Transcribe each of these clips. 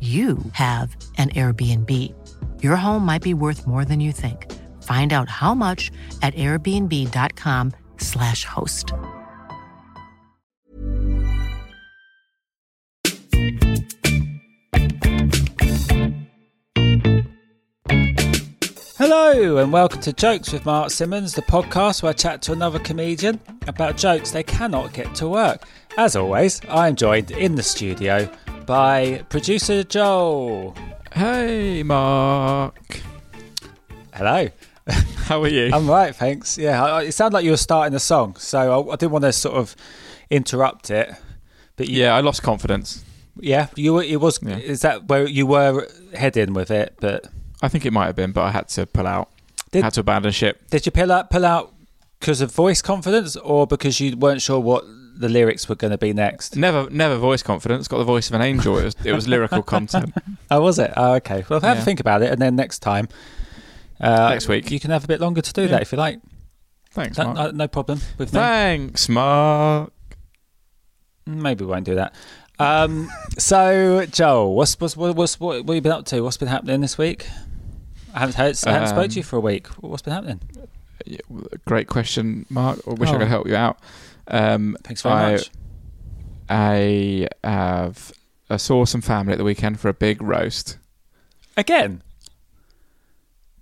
you have an Airbnb. Your home might be worth more than you think. Find out how much at airbnb.com/slash host. Hello, and welcome to Jokes with Mark Simmons, the podcast where I chat to another comedian about jokes they cannot get to work. As always, I am joined in the studio by producer Joel. Hey, Mark. Hello. How are you? I'm right, thanks. Yeah, I- it sounded like you were starting a song, so I, I didn't want to sort of interrupt it. But you, yeah, I lost confidence. yeah, you were. It was. Yeah. Is that where you were heading with it? But I think it might have been, but I had to pull out. Did- had to abandon ship. did you pull out pull out because of voice confidence, or because you weren't sure what the lyrics were going to be next? Never, never voice confidence. Got the voice of an angel. It was, it was lyrical content. Oh, was it? Oh, okay. Well, have a Yeah. think about it, and then next time, uh, Next week. you can have a bit longer to do Yeah. that if you like. Thanks, No, Mark. no, no problem with me. Thanks, Mark. Maybe we won't do that. Um, so, Joel, what's what's what, what's what, what have you been up to? What's been happening this week? I haven't heard, I haven't spoke to you Um, for a week. What's been happening? Great question, Mark. I wish Oh. I could help you out. Um, Thanks very I, much. I have. I saw some family at the weekend for a big roast. Again,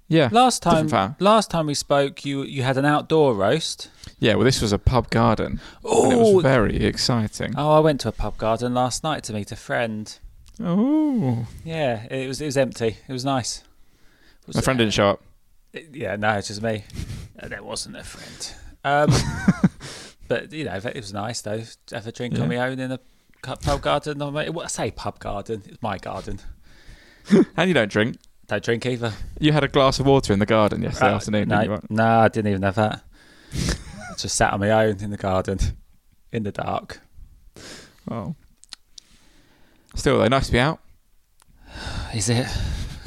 Yeah, last time, last time we spoke, you you had an outdoor roast. yeah. Well, this was a pub garden, Oh, it was very exciting. Oh, I went to a pub garden last night to meet a friend. Oh, Yeah, it was it was empty. It was nice. It was- my friend didn't show up. Yeah, no, it's just me. There wasn't a friend. Um, but you know, it was nice though. to Have a drink Yeah. on my own in a pub garden. On my, what I say, pub garden. It's my garden. And you don't drink. Don't drink either. You had a glass of water in the garden yesterday Uh, afternoon. No, didn't you? no, I didn't even have that. just sat on my own in the garden, in the dark. Oh. Still, though, nice to be out. Is it?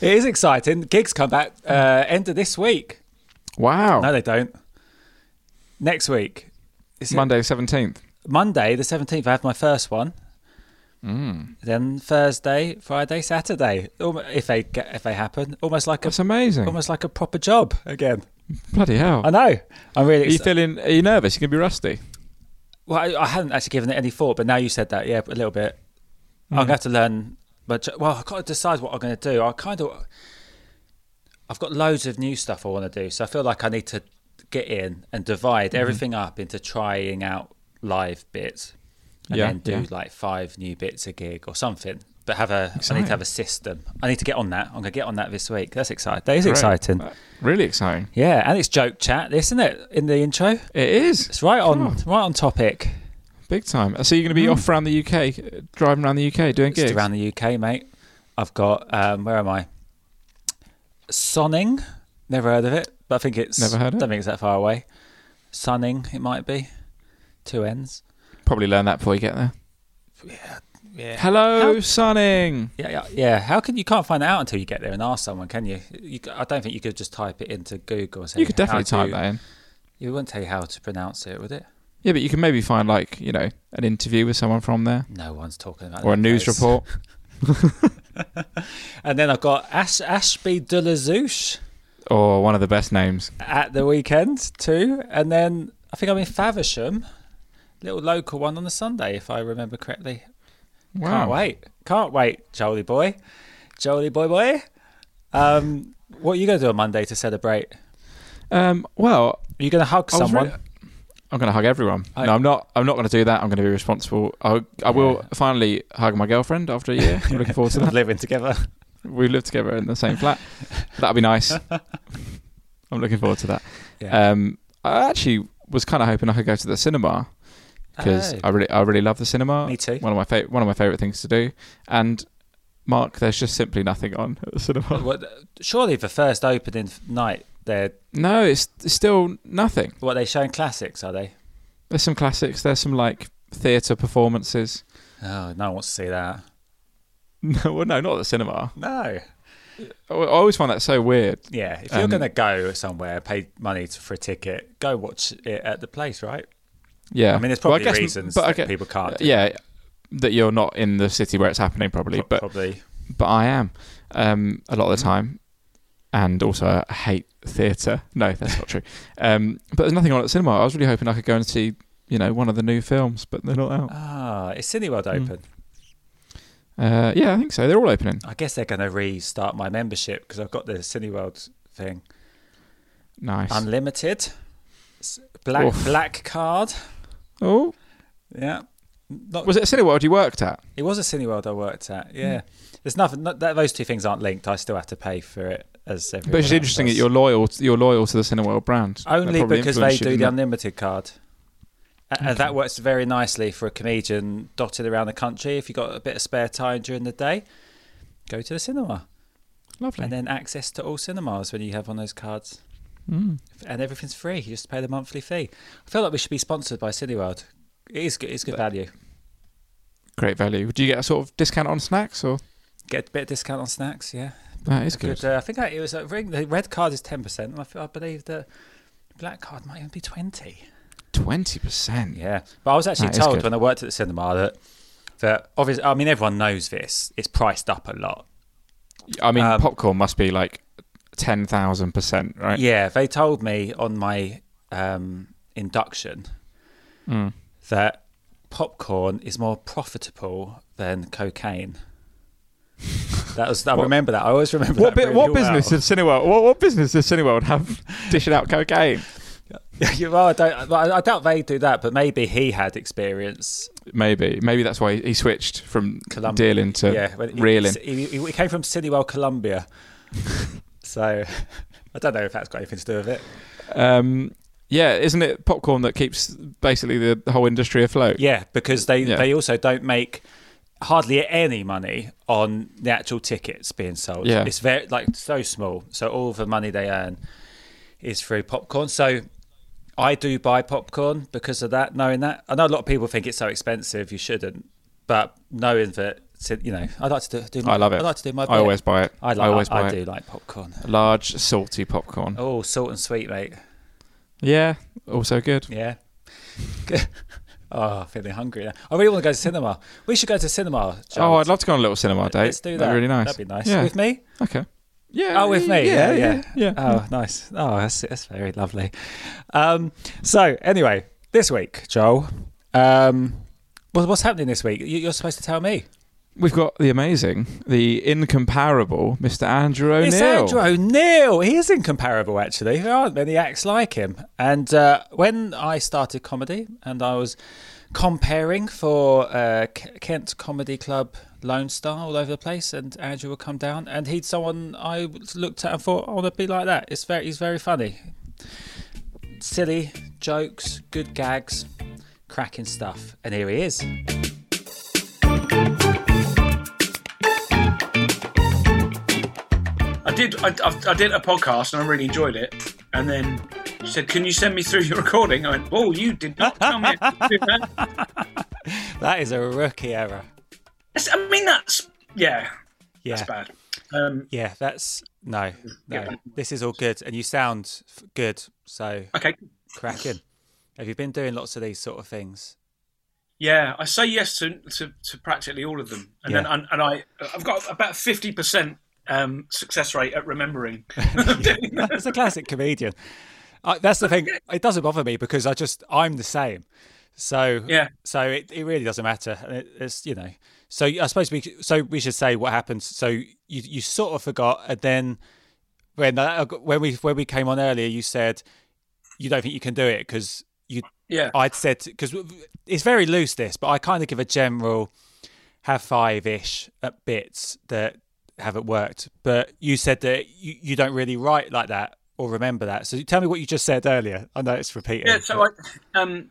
it is exciting. Gigs come back uh, end of this week. Wow. No, they don't. Next week. Is it- Monday, seventeenth. Monday, the 17th, I have my first one. Mm. Then Thursday, Friday, Saturday, Almo- if they get, if they happen, almost like a That's amazing. almost like a proper job again. Bloody hell. I know. I'm really. Are you feeling? Are you nervous? You're gonna be rusty. well, I, I hadn't actually given it any thought, but now you said that, yeah, a little bit. I'm Mm. gonna have to learn. But well, I've got to decide what I'm going to do. I kind of, I've got loads of new stuff I want to do, so I feel like I need to get in and divide Mm-hmm. everything up into trying out live bits, and Yeah, then do yeah. like five new bits a gig or something. But have a, I need to have a system. I need to get on that. I'm going to get on that this week. That's exciting. That is Great. exciting. Uh, Really exciting. Yeah, and it's joke chat, isn't it? In the intro, It is it's right on, God. right on topic. big time. So you're gonna be off around the UK, driving around the UK, doing. Just gigs. around the UK, mate. I've got um, where am I? Sonning. Never heard of it, but I think it's Never heard Don't think it's that far away. Sunning, it might be. Two ends. Probably learn that before you get there. Yeah. yeah. Hello, How- Sunning. Yeah, yeah, yeah. How can you can't find it out until you get there and ask someone, can you? you I don't think you could just type it into Google. And say, You could definitely type to- that in. It wouldn't tell you how to pronounce it, would it? Yeah, but you can maybe find like you know an interview with someone from there No one's talking about or a news place. report. And then I've got Ash, Ashby de la Zouch or one of the best names. at the weekend too. And then I think I'm in Faversham, little local one on the Sunday, if I remember correctly. Wow. Can't wait. Can't wait, Jolie boy. Jolie boy boy. Um, what are you going to do on Monday to celebrate? Um, well, Are you going to hug someone? really- I'm going to hug everyone. I- no, I'm not. I'm not going to do that. I'm going to be responsible. I, I will finally hug my girlfriend after a year. I'm looking forward to that. Living together. We live together in the same flat. That'd be nice. I'm looking forward to that. Yeah. Um, I actually was kind of hoping I could go to the cinema because Oh. I really, I really love the cinema. Me too. One of my favorite, one of my favorite things to do. And Mark, there's just simply nothing on at the cinema. What, surely the first opening night, they're No, it's, it's still nothing. what they showing classics, are they? There's some classics. There's some like theatre performances. Oh, no one wants to see that. No, well, no, not at the cinema. No. I always find that so weird. Yeah, if you're Um, going to go somewhere, pay money to, for a ticket, go watch it at the place, right? Yeah, I mean, there's Well, probably guess- reasons but that people can't. Do Yeah, that you're not in the city where it's happening, probably. Pro- but probably. but I am um, a lot of the time, and also I hate theatre. No, that's not true. Um, but there's nothing on at the cinema. I was really hoping I could go and see, you know, one of the new films, but they're not out. Ah, is Cineworld open? Uh, yeah, I think so. They're all opening. I guess they're going to restart my membership because I've got the Cineworld thing. Nice. Unlimited, black Oof. black card. oh, Yeah, not, was it a Cineworld you worked at? it was a Cineworld I worked at. Yeah, there's nothing. Not, that, those two things aren't linked. I still have to pay for it as everyone But it's interesting that you're loyal. You're loyal to the Cineworld brand. Only because they do the it? unlimited card. And that works very nicely for a comedian dotted around the country. If you've got a bit of spare time during the day, go to the cinema. Lovely. And then access to all cinemas when you have one of those cards. Mm. And everything's free. You just pay the monthly fee. I feel like we should be sponsored by Cineworld. It is good. It's good value. Great value. Do you get a sort of discount on snacks or? Get a bit of discount on snacks, yeah. That is good. Good. Uh, I think I, it was a ring. The red card is 10%. And I, feel- I believe the black card might even be 20 Twenty percent. Yeah, but I was actually That told when I worked at the cinema that that obviously, I mean, everyone knows this. It's priced up a lot. I mean, Um, popcorn must be like ten thousand percent, right? Yeah, they told me on my um, induction Mm. that popcorn is more profitable than cocaine. That was I remember that. I always remember What that really what well. business did Cineworld? What, what business does Cineworld have dishing out cocaine? Yeah, well, I, I doubt they do that, but maybe he had experience. Maybe, maybe that's why he switched from Colum- dealing to yeah, he- reeling. He, he, he came from Cineworld, Columbia, so I don't know if that's got anything to do with it. Um, yeah, isn't it popcorn that keeps basically the, the whole industry afloat? Yeah, because they Yeah. they also don't make hardly any money on the actual tickets being sold. Yeah. it's very like so small. So all the money they earn is through popcorn. So I do buy popcorn because of that. Knowing that, I know a lot of people think it's so expensive. You shouldn't, but knowing that, you know, I like to do. do my, I love it. I like to do my. I always buy it. I, like, I always I, buy I do it. like popcorn. Large salty popcorn. Oh, salt and sweet, mate. Yeah, also good. Yeah. oh, feeling hungry now. I really want to go to cinema. We should go to cinema. Oh, I'd love to go on a little cinema date. Let's do that. That'd be really nice. That'd be nice. Yeah. With me? Okay. Yeah. Oh, with me. Yeah, yeah. yeah. Oh, nice. Oh, that's, that's very lovely. Um, so, anyway, this week, Joel, um, what, what's happening this week? You, you're supposed to tell me. We've got the amazing, the incomparable Mr. Andrew O'Neill. It's Andrew O'Neill. He is incomparable, actually. There aren't many acts like him. And uh, when I started comedy and I was comparing for uh, K- Kent Comedy Club Lone Star all over the place, and Andrew would come down, and he'd someone I looked at and thought, I want to be like that. It's very, he's very funny. Silly jokes, good gags, cracking stuff. And here he is. I did. I, I, did a podcast and I really enjoyed it. And then she said, "Can you send me through your recording?" I went, "Oh, you did not tell me." to do that." That is a rookie error. I mean, that's yeah, Yeah. that's bad. Um, Yeah, that's no, no. Yeah. This is all good, and you sound good. So okay, cracking. Have you been doing lots of these sort of things? yeah, I say yes to to, to practically all of them, and then and, and I I've got about fifty percent um, success rate at remembering. That's a classic comedian. I, that's the thing. It doesn't bother me because I just I'm the same. So Yeah. so it, it really doesn't matter. It, it's you know. So I suppose we so we should say what happened. So you you sort of forgot, and then when that, when we when we came on earlier, you said you don't think you can do it because you Yeah. I'd said because it's very loose this, but I kind of give a general have five ish bits that haven't worked. But you said that you, you don't really write like that or remember that. So tell me what you just said earlier. I know it's repeating. Yeah, so I, um,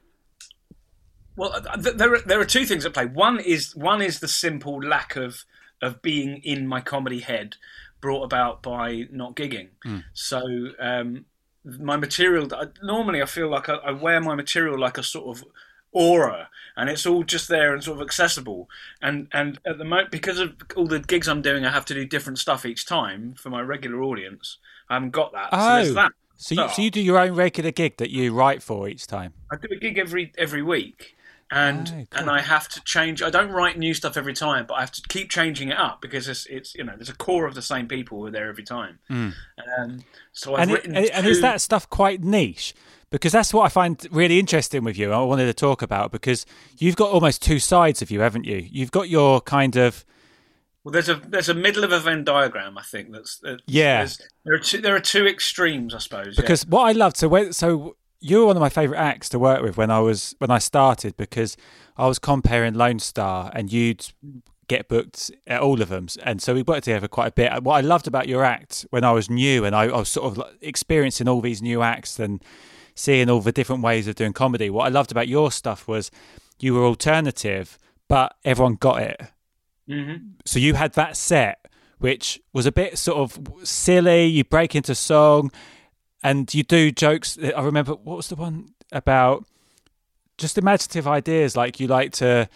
well, th- there are there are two things at play. One is one is the simple lack of of being in my comedy head, brought about by not gigging. So um, my material. I- Normally, I feel like I, I wear my material like a sort of aura, and it's all just there and sort of accessible. And and at the moment, because of all the gigs I'm doing, I have to do different stuff each time for my regular audience. I haven't got that. So Oh, there's that. so you, so you do your own regular gig that you write for each time. I do a gig every every week, and Oh, cool. and I have to change. I don't write new stuff every time, but I have to keep changing it up because it's it's you know there's a core of the same people who are there every time. Um, so I've and, it, written and, is that stuff quite niche? Because that's what I find really interesting with you. I wanted to talk about because you've got almost two sides of you, haven't you? You've got your kind of well, there's a there's a middle of a Venn diagram. I think that's, that's Yeah. There are two there are two extremes, I suppose. yeah. because what I love so when, so you were one of my favorite acts to work with when I was when I started because I was comparing Lone Star and you'd get booked at all of them and so we worked together quite a bit. What I loved about your act when I was new and I, I was sort of experiencing all these new acts and seeing all the different ways of doing comedy. What I loved about your stuff was you were alternative, but everyone got it. Mhm. So you had that set, which was a bit sort of silly. You break into song, and you do jokes. I remember what was the one about just imaginative ideas, like you like to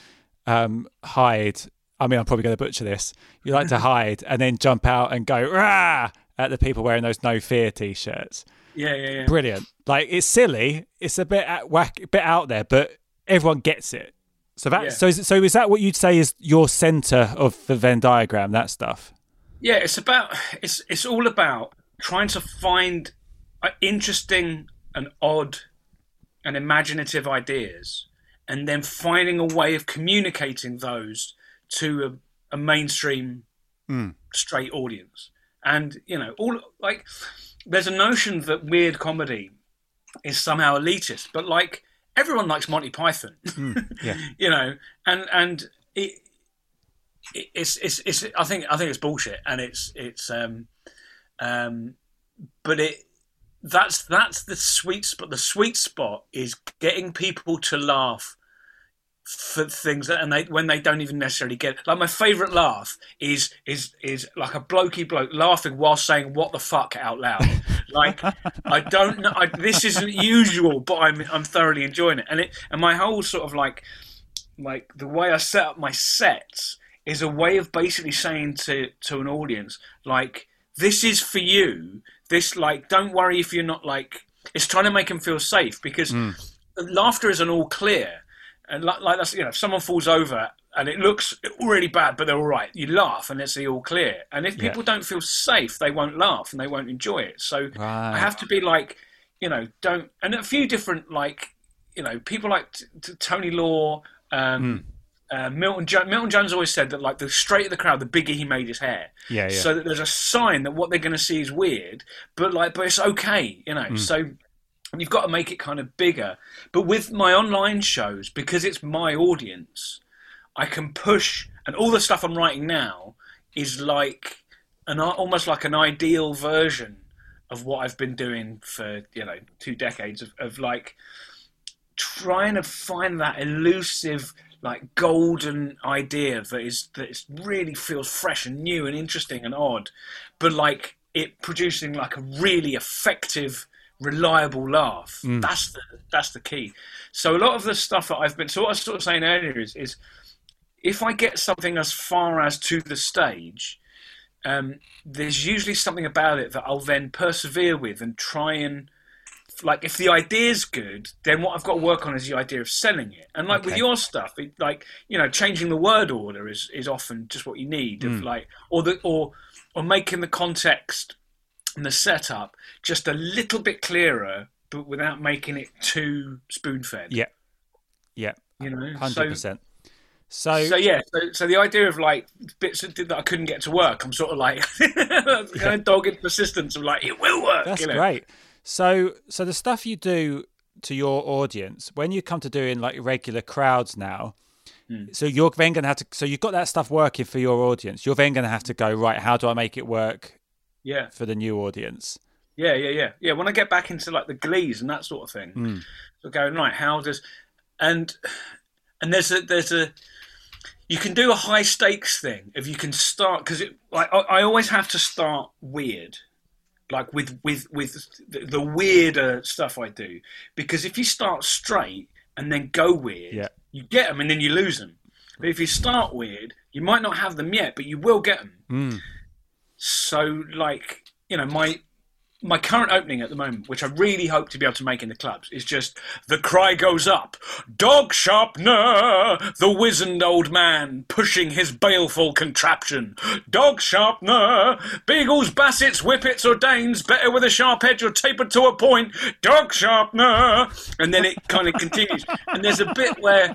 um, hide. I mean, I'm probably going to butcher this. You like to hide and then jump out and go rah at the people wearing those no fear t-shirts. yeah, yeah, yeah. Brilliant. Like it's silly. It's a bit at whack, bit out there, but everyone gets it. So that Yeah. so is, so is that what you'd say is your center of the Venn diagram? That stuff. Yeah, it's about it's it's all about trying to find interesting and odd and imaginative ideas, and then finding a way of communicating those to a, a mainstream straight audience. And you know, all like there's a notion that weird comedy is somehow elitist, but like everyone likes Monty Python, yeah. you know, and and it, it, it's it's it's I think I think it's bullshit, and it's it's um um, but it that's that's the sweet spot. The sweet spot is getting people to laugh for things that, and they when they don't even necessarily get it. like my favorite laugh is is is like a blokey bloke laughing while saying what the fuck out loud like i don't know I, this isn't usual but i'm i'm thoroughly enjoying it and it and my whole sort of like like the way i set up my sets is a way of basically saying to to an audience like this is for you this like don't worry if you're not like it's trying to make them feel safe because laughter isn't all clear. And like, like that's you know if someone falls over and it looks really bad but they're all right you laugh and it's the all clear. And if people don't feel safe they won't laugh and they won't enjoy it. So Right. i have to be like you know don't and a few different like you know people like t- t- tony law um uh, Milton, jo- Milton Jones always said that, like, the straighter the crowd, the bigger he made his hair. Yeah, yeah. So that there's a sign that what they're going to see is weird, but like, but it's okay, you know. So you've got to make it kind of bigger. But with my online shows, because it's my audience, I can push, and all the stuff I'm writing now is like an almost like an ideal version of what I've been doing for you know two decades of, of like trying to find that elusive like golden idea that is that is really feels fresh and new and interesting and odd but like it producing like a really effective reliable laugh. That's the that's the key. So a lot of the stuff that i've been so what i was sort of saying earlier is is if i get something as far as to the stage um, there's usually something about it that i'll then persevere with and try and like if the idea's good, then what I've got to work on is the idea of selling it. And like with your stuff, it, like you know, changing the word order is is often just what you need. Hmm. Of like or the or or making the context and the setup just a little bit clearer, but without making it too spoon fed. Yeah. Yeah, You know, hundred percent. So, so yeah, so, so the idea of like bits that, that I couldn't get to work, I'm sort of like kind of dogged persistence of like it will work. that's you know? great. So, so the stuff you do to your audience when you come to doing like regular crowds now. Hmm. So you're then going to have to. So you've got that stuff working for your audience. You're then going to have to go right. How do I make it work Yeah, for the new audience? yeah, yeah, yeah, yeah. When I get back into like the glees and that sort of thing, Hmm. so going right, how does and and there's a there's a you can do a high stakes thing if you can start because like I, I always have to start weird like with with with the, the weirder stuff I do because if you start straight and then go weird Yeah. you get them and then you lose them but if you start weird you might not have them yet but you will get them Hmm. so like you know my my current opening at the moment, which I really hope to be able to make in the clubs, is just the cry goes up, dog sharpener, the wizened old man pushing his baleful contraption, dog sharpener, beagles, bassets, whippets, or danes, better with a sharp edge or tapered to a point, dog sharpener, and then it kind of continues, and there's a bit where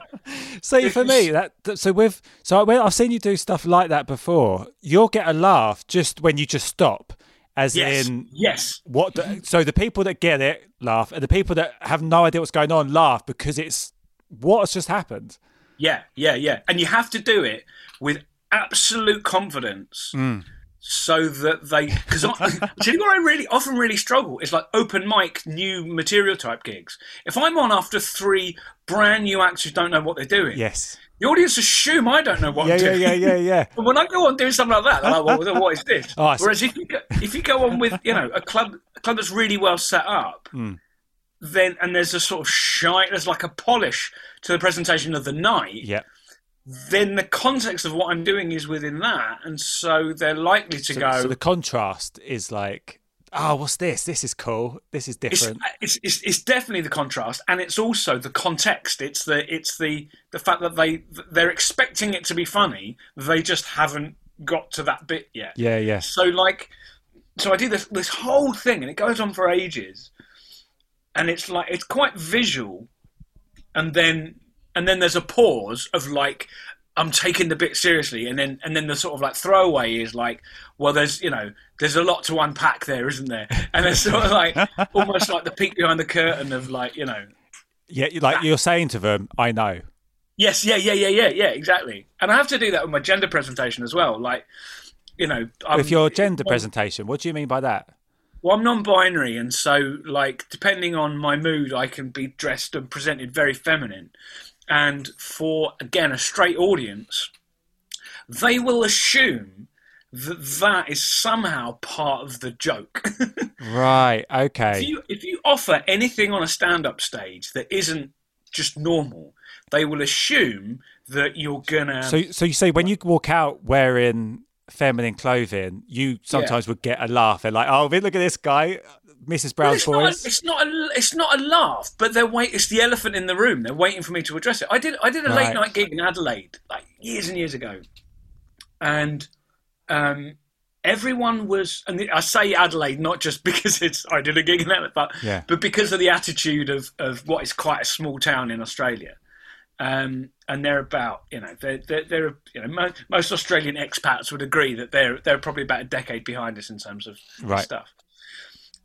See, for me, that so with so I've seen you do stuff like that before. You'll get a laugh just when you just stop, as yes, in yes, what. The, so the people that get it laugh, and the people that have no idea what's going on laugh because it's what has just happened. Yeah, yeah, yeah. And you have to do it with absolute confidence mm. So that they. Because do you know what I really often really struggle is like open mic, new material type gigs. If I'm on after three brand new acts who don't know what they're doing, Yes. the audience assume I don't know what Yeah, I'm yeah, doing. yeah, yeah, yeah. But when I go on doing something like that, they're like, well, what is this? Oh, Whereas if you go, if you go on with you know a club a club that's really well set up, Hmm. then and there's a sort of shine, there's like a polish to the presentation of the night. Yeah. Then the context of what I'm doing is within that, and so they're likely to So, go. so the contrast is like, oh, what's this? This is cool. This is different. it's, it's, it's definitely the contrast, and it's also the context. It's the it's the the fact that they they're expecting it to be funny, they just haven't got to that bit yet. yeah, yeah. So like, so I do this this whole thing, and it goes on for ages, and it's like it's quite visual, and then and then there's a pause of like. I'm taking the bit seriously, and then and then the sort of like throwaway is like, well, there's you know, there's a lot to unpack there, isn't there? And it's sort of like almost like the peek behind the curtain of like you know, Yeah, like you're saying to them, I know. Yes, yeah, yeah, yeah, yeah, yeah, exactly. And I have to do that with my gender presentation as well. Like, you know, I'm, With your gender presentation, what do you mean by that? Well, I'm non-binary, and so like depending on my mood, I can be dressed and presented very feminine. And for again a straight audience, they will assume that that is somehow part of the joke. Right. if Okay. you if you offer anything on a stand-up stage that isn't just normal, they will assume that you're gonna. So, so you say when you walk out wearing feminine clothing, you sometimes would get a laugh. They're like, "Oh, look at this guy, Mrs. Well, Brown's it's, Not a, it's not a it's not a laugh, but they're wait. It's the elephant in the room. They're waiting for me to address it. I did I did a Right. late night gig in Adelaide like years and years ago, and um, everyone was. And I say Adelaide not just because it's I did a gig in Adelaide, but Yeah. but because of the attitude of of what is quite a small town in Australia. Um, and they're about, you know, they're, they're, they're you know, mo- most Australian expats would agree that they're they're probably about a decade behind us in terms of Right. stuff.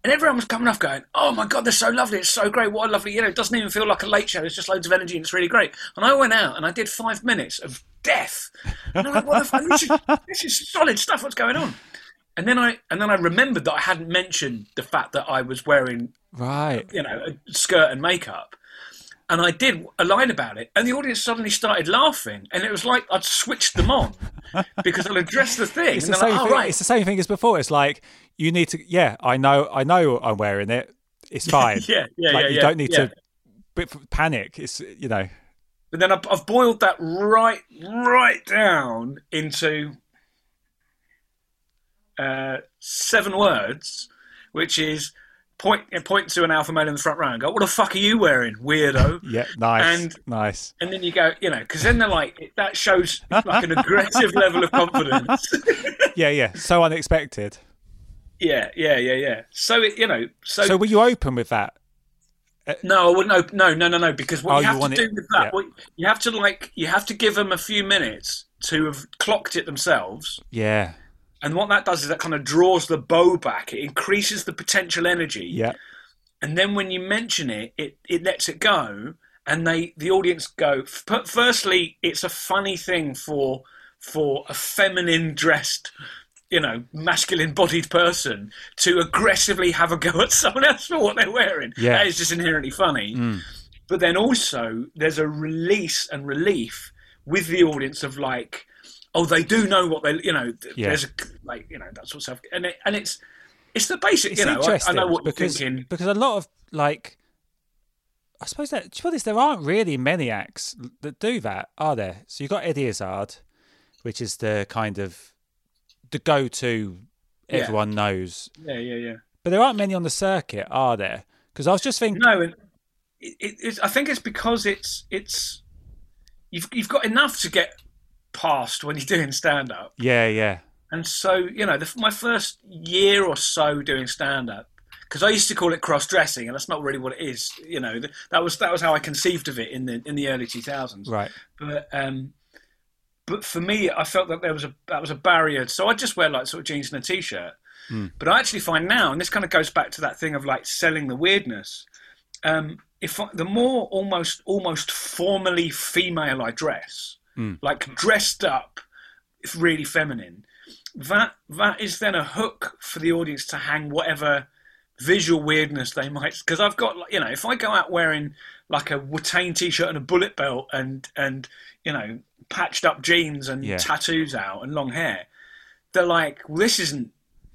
And everyone was coming off going, "Oh my god, they're so lovely! It's so great! What a lovely, you know, it doesn't even feel like a late show. It's just loads of energy, and it's really great." And I went out and I did five minutes of death. And I'm like, "What the fuck? This is, this is solid stuff. What's going on?" And then I and then I remembered that I hadn't mentioned the fact that I was wearing, Right. you know, a skirt and makeup. And I did a line about it, and the audience suddenly started laughing, and it was like I'd switched them on because I'd addressed the thing. It's and the same like, thing. "Oh, right. It's the same thing as before. It's like you need to. Yeah, I know. I know. I'm wearing it. It's fine. Yeah, yeah, like, yeah, You yeah, don't need yeah. to panic. It's you know. But then I've, I've boiled that right, right down into uh, seven words, which is point point to an alpha male in the front row and go, "What the fuck are you wearing, weirdo?" Yeah. Nice. And- nice. And then you go, you know, because then they're like, that shows like an aggressive level of confidence. Yeah. Yeah. So unexpected. yeah, yeah, yeah, yeah. So it, you know, so, So were you open with that uh, No, I wouldn't. Open, No, no, no, no. Because what Oh, you you have to do it- with that, yeah. what, you have to like, you have to give them a few minutes to have clocked it themselves. Yeah, And what that does is that kind of draws the bow back. It increases the potential energy. yeah, And then when you mention it, it, it lets it go, and they the audience go. Firstly, it's a funny thing for for a feminine dressed, you know, masculine bodied person to aggressively have a go at someone else for what they're wearing. Yeah. that is just inherently funny. Mm. But then also there's a release and relief with the audience of like, oh, they do know what they, you know, Yeah. there's a, like, you know, that sort of stuff, and it, and it's. It's the basic, it's you know. I, I know what because you're thinking. because a lot of like, I suppose that to be honest, there aren't really many acts that do that, are there? So you've got Eddie Izzard, which is the kind of the go-to Yeah. everyone knows, Yeah, yeah, yeah. but there aren't many on the circuit, are there? Because I was just thinking, No, and it, it, I think it's because it's it's you've you've got enough to get past when you're doing stand up, yeah, yeah, and so you know the, my first year or so doing stand up. Because I used to call it cross dressing, and that's not really what it is. You know, th- that was that was how I conceived of it in the in the early two thousands. right, But um, but for me, I felt that there was a that was a barrier. So I just wear like sort of jeans and a t-shirt. But I actually find now, and this kind of goes back to that thing of like selling the weirdness. Um, if I, the more almost almost formally female I dress, Mm. like dressed up, it's really feminine. That that is then a hook for the audience to hang whatever visual weirdness they might. Because I've got you know, if I go out wearing like a Watain t-shirt and a bullet belt and and you know patched up jeans and Yeah. tattoos out and long hair, they're like, well, this isn't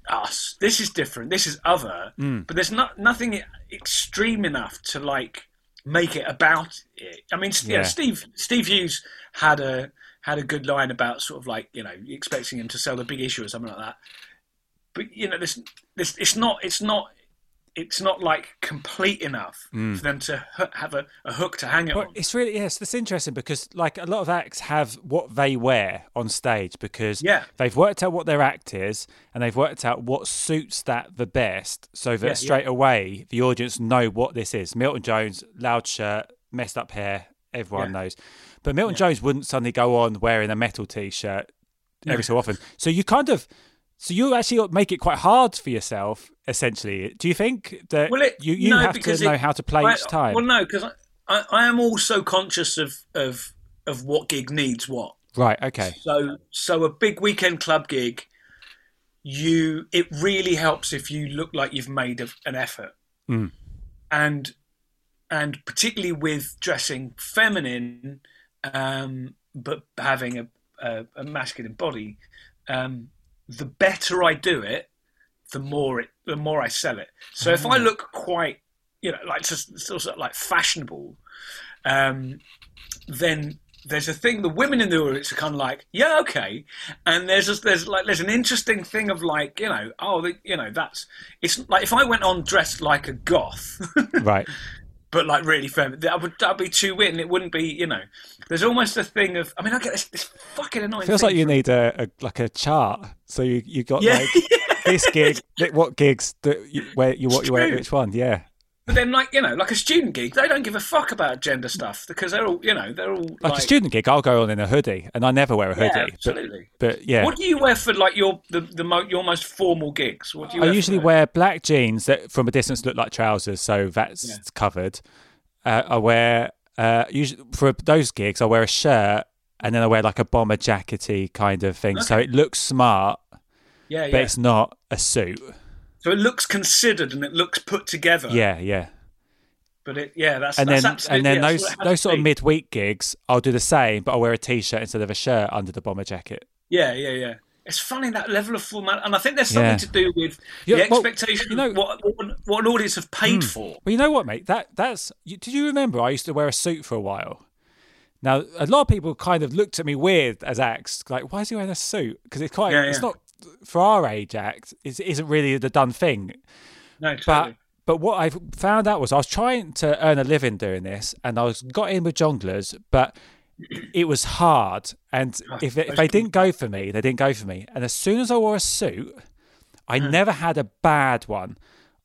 us. This is different. This is other. Mm. But there's not nothing extreme enough to like make it about it. I mean, yeah. Yeah. Steve Steve Hughes had a had a good line about sort of like you know expecting him to sell the big issue or something like that. But you know, this this it's not it's not it's not like complete enough for mm. them to have a, a hook to hang it Well, on. it's really yes, that's interesting because like a lot of acts have what they wear on stage because Yeah. they've worked out what their act is and they've worked out what suits that the best, so that Yeah, yeah. straight away the audience know what this is. Milton Jones, loud shirt, messed up hair, everyone Yeah. knows. But Milton Jones wouldn't suddenly go on wearing a metal t-shirt every so often. So you kind of so you actually make it quite hard for yourself, essentially. Do you think that Well, it, you, you no, have to because know how to play I- each time? Well, no, because I, I, I am also conscious of, of of what gig needs what. Right, okay. So so a big weekend club gig, you it really helps if you look like you've made a, an effort, Mm. and and particularly with dressing feminine, um, but having a, a, a masculine body, um, the better I do it, the more it the more I sell it. So if I look quite, you know, like just sort of like fashionable, um, then there's a thing the women in the audience are kind of like yeah okay and there's a, there's like there's an interesting thing of like you know oh the, you know that's it's like if i went on dressed like a goth Right. But like really feminine that would that'd be too weird and it wouldn't be you know there's almost a thing of i mean i get this, this fucking annoying Feels like you need a, a like a chart. So you you got Yeah, like this gig, what gigs that you, where you what you wear which one? Yeah. But then like you know like a student gig they don't give a fuck about gender stuff because they're all you know they're all Like, like, a student gig, I'll go on in a hoodie, and I never wear a yeah, hoodie. absolutely But, but yeah, what do you wear for like your the, the mo- your most formal gigs what do you I usually wear black jeans that from a distance look like trousers, so that's Yeah. covered. Uh, I wear uh, usually for those gigs, I wear a shirt, and then I wear like a bomber jackety kind of thing, so it looks smart, yeah but yeah it's not a suit. So it looks considered and it looks put together. Yeah, yeah. But it, yeah, that's and that's then absolutely, and then yeah, those that's what it has those sort of midweek gigs, I'll do the same, but I'll wear a t-shirt instead of a shirt under the bomber jacket. Yeah, yeah, yeah. It's funny that level of format, and I think there's something Yeah. to do with Yeah, the well, expectation you know- of what, what what an audience have paid hmm. for. Well, you know what, mate? That that's. You, did you remember? I used to wear a suit for a while. Now, a lot of people kind of looked at me weird as acts, like, "Why is he wearing a suit?" Because it's quite. Yeah, It's not for our age act. It isn't really the done thing. No, But totally. but what I found out was I was trying to earn a living doing this, and I was mm. got in with Jongleurs, but it was hard. And ah, if, if they didn't go for me, they didn't go for me. And as soon as I wore a suit, I mm. never had a bad one.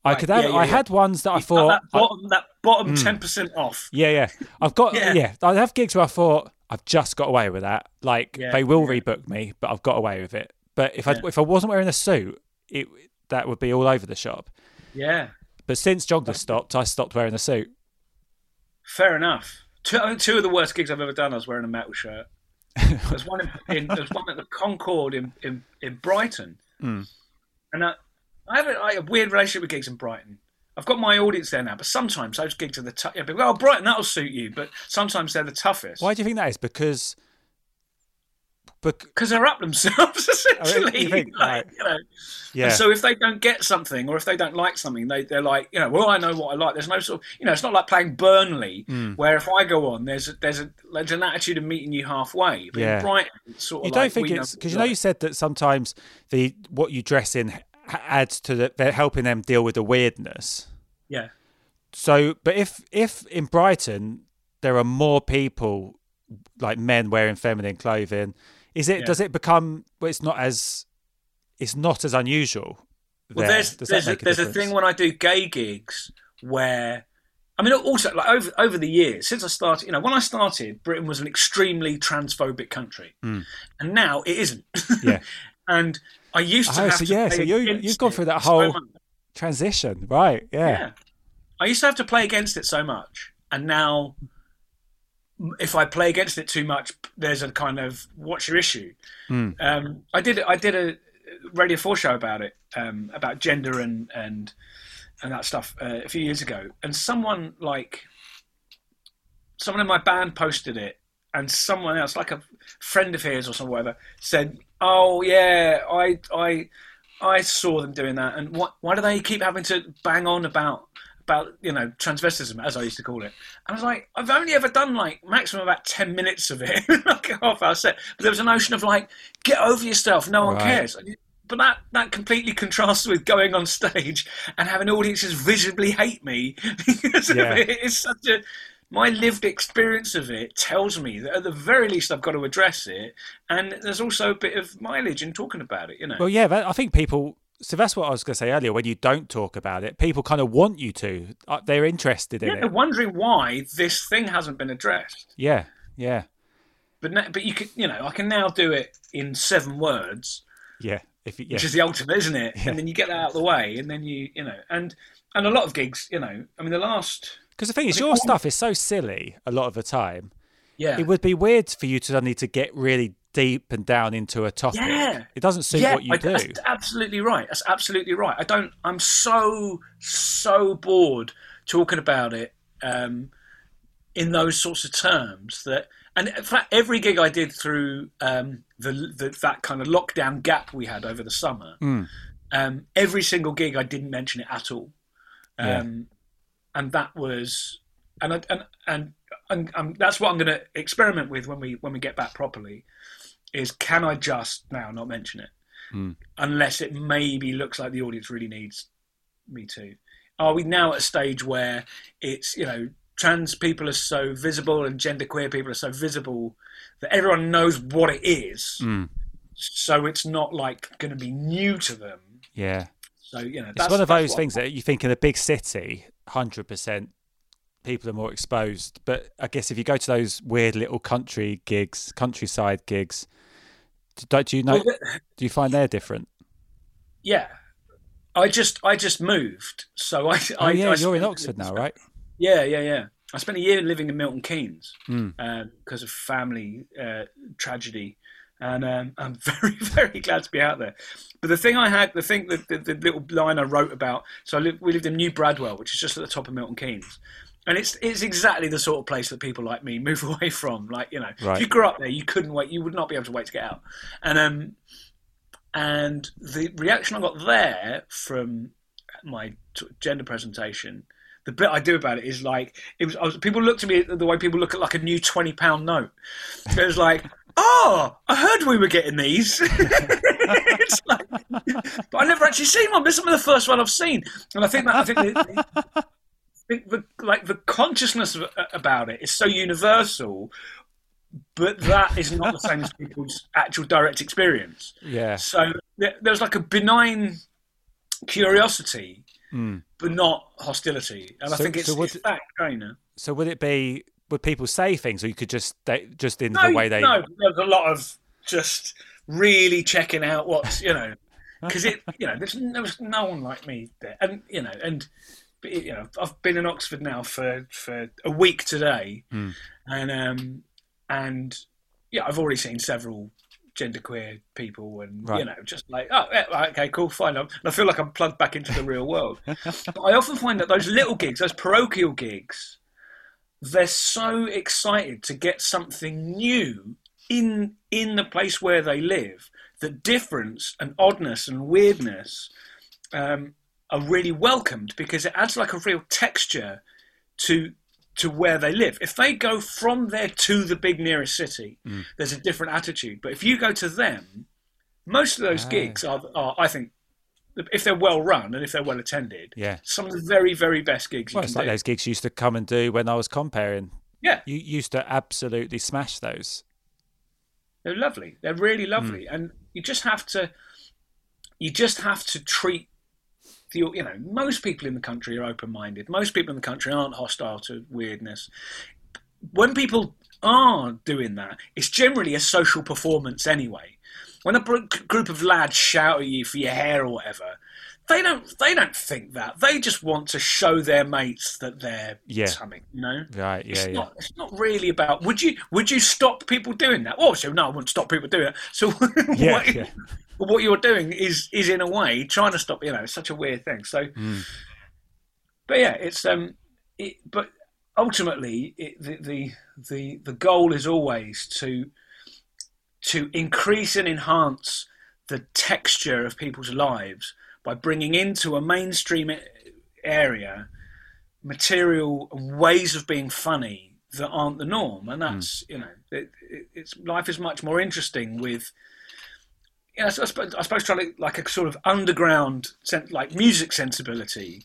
I could have. yeah, yeah, I yeah. had ones that I thought. that I- bottom, that bottom mm. ten percent off. yeah, yeah. I've got. Yeah. I have gigs where I thought I've just got away with that. Like they will rebook me, but I've got away with it. But if I if I wasn't wearing a suit, it that would be all over the shop. Yeah, But since Jongleurs stopped, I stopped wearing a suit. fair enough. Two, I think two of the worst gigs I've ever done. I was wearing a metal shirt. There's one in, in there's one at the Concorde in in, in Brighton, Hmm. and I, I have a, I have a weird relationship with gigs in Brighton. I've got my audience there now, but sometimes those gigs are the tough. Yeah, people go, oh, Brighton, that'll suit you, but sometimes they're the toughest. Why do you think that is? Because. Bec- Because they're up themselves, essentially. you think? Like, Right. you know. yeah. And so if they don't get something, or if they don't like something, they they're like, you know, well, I know what I like. There's no sort of, you know, it's not like playing Burnley, Hmm. where if I go on, there's a, there's a there's an attitude of meeting you halfway. But Yeah. Brighton, it's sort of you don't like, think it's because you know you said that sometimes the what you dress in adds to the they're helping them deal with the weirdness. yeah, So, but if if in Brighton there are more people like men wearing feminine clothing, is it Yeah. does it become well, it's not as it's not as unusual. Well, there? there's there's a, make there's a thing when I do gay gigs where. I mean, also like over over the years since I started, you know, when I started, Britain was an extremely transphobic country, mm. and now it isn't. Yeah. and I used to Oh, have so to yeah, so you you've gone through that whole much. transition, right? Yeah. Yeah. I used to have to play against it so much, and now if I play against it too much, there's a kind of what's your issue? Hmm. Um, I did I did a Radio Four show about it, um, about gender and and and that stuff uh, a few years ago, and someone like someone in my band posted it, and someone else, like a friend of his or some whatever, said, "Oh yeah, I I I saw them doing that, and what, why do they keep having to bang on about about you know transvestism, as I used to call it?" And I was like, "I've only ever done like maximum about ten minutes of it, like a half hour set." But there was a notion of like, "Get over yourself, no one Right. cares." But that, that completely contrasts with going on stage and having audiences visibly hate me because Yeah. it. It's such a my lived experience of it tells me that at the very least I've got to address it, and there's also a bit of mileage in talking about it. You know, Well, yeah, I think people. So that's what I was going to say earlier. When you don't talk about it, people kind of want you to. Uh, They're interested in yeah, they're wondering why this thing hasn't been addressed. Yeah, yeah, But now, but you can, you know, I can now do it in seven words, yeah. If you, yeah, which is the ultimate, isn't it? And then you get that out of the way, and then you, you know, and and a lot of gigs, you know, I mean, the last, because the thing is, your stuff is so silly a lot of the time. Yeah, It would be weird for you to suddenly to get really deep and down into a topic. Yeah. It doesn't suit yeah, what you I- do. That's absolutely right. That's absolutely right. I don't. I'm so so bored talking about it um, in those sorts of terms that. And in fact, every gig I did through um, the, the that kind of lockdown gap we had over the summer, Hmm. um, every single gig I didn't mention it at all, um, Yeah. and that was, and I, and and, and, and that's what I'm going to experiment with when we when we get back properly. Is can I just now not mention it? Hmm. unless it maybe looks like the audience really needs me to. Are we now at a stage where it's you know trans people are so visible and genderqueer people are so visible that everyone knows what it is, hmm. so it's not like going to be new to them. yeah. So you know, It's that's one of those things that you think in a big city, hundred percent, people are more exposed. But I guess if you go to those weird little country gigs, countryside gigs, don't do you know? Do you find they're different? Yeah, I just I just moved, so I. Oh I, yeah, I you're in Oxford now, right? Yeah, yeah, yeah. I spent a year living in Milton Keynes Hmm. because of family uh, tragedy, and um, I'm very, very glad to be out there. But the thing I had, the thing, the, the, the little line I wrote about. So I lived, we lived in New Bradwell, which is just at the top of Milton Keynes, and it's it's exactly the sort of place that people like me move away from. Like you know, Right. if you grew up there, you couldn't wait. You would not be able to wait to get out. And um, and the reaction I got there from my t- gender presentation, the bit I do about it is like it was. I was people looked at me the way people look at like a new twenty pound note. It was like, oh, I heard we were getting these. it's like, but I never actually seen one. This is the first one I've seen, and I think that I think. The, Think the like the consciousness of, about it is so universal, but that is not the same as people's actual direct experience. Yeah, So there, there was like a benign curiosity, hmm. but not hostility. And I think it's, so what- it's that. So would it be? Would people say things, or you could just they, just in No, the way they? no, there's a lot of just really checking out what's you know, because it you know there's there was no one like me there, and you know, and you know I've been in Oxford now for for a week today, Hmm. and um and yeah, I've already seen several genderqueer people, and you know, just like oh yeah, okay, cool, fine, and I feel like I'm plugged back into the real world. but I often find that those little gigs, those parochial gigs they're so excited to get something new in in the place where they live that difference and oddness and weirdness um, are really welcomed because it adds like a real texture to to where they live. If they go from there to the big nearest city, there's a different attitude. But if you go to them, most of those Ah. gigs are, are, I think, if they're well run and if they're well attended, Yeah. some of the very very best gigs Well, you it's like do. those gigs you used to come and do when I was compering. Yeah, You used to absolutely smash those. They're lovely. They're really lovely, and you just have to, you just have to treat you know, most people in the country are open-minded. Most people in the country aren't hostile to weirdness. When people are doing that, it's generally a social performance anyway. When a group of lads shout at you for your hair or whatever, they don't. They don't think that. They just want to show their mates that they're Yeah. something. You know. Right? Yeah, It's yeah. not. It's not really about. Would you? Would you stop people doing that? Oh, so no, I wouldn't stop people doing it. So Yeah, what, yeah. What you're doing is is in a way trying to stop. You know, it's such a weird thing. So, Mm. but yeah, it's um, it, but ultimately, it, the, the the the goal is always to to increase and enhance the texture of people's lives by bringing into a mainstream area material and ways of being funny that aren't the norm, and that's you know, it, it, it's life is much more interesting with. You know, I suppose, I suppose trying to like a sort of underground, sen- like music sensibility.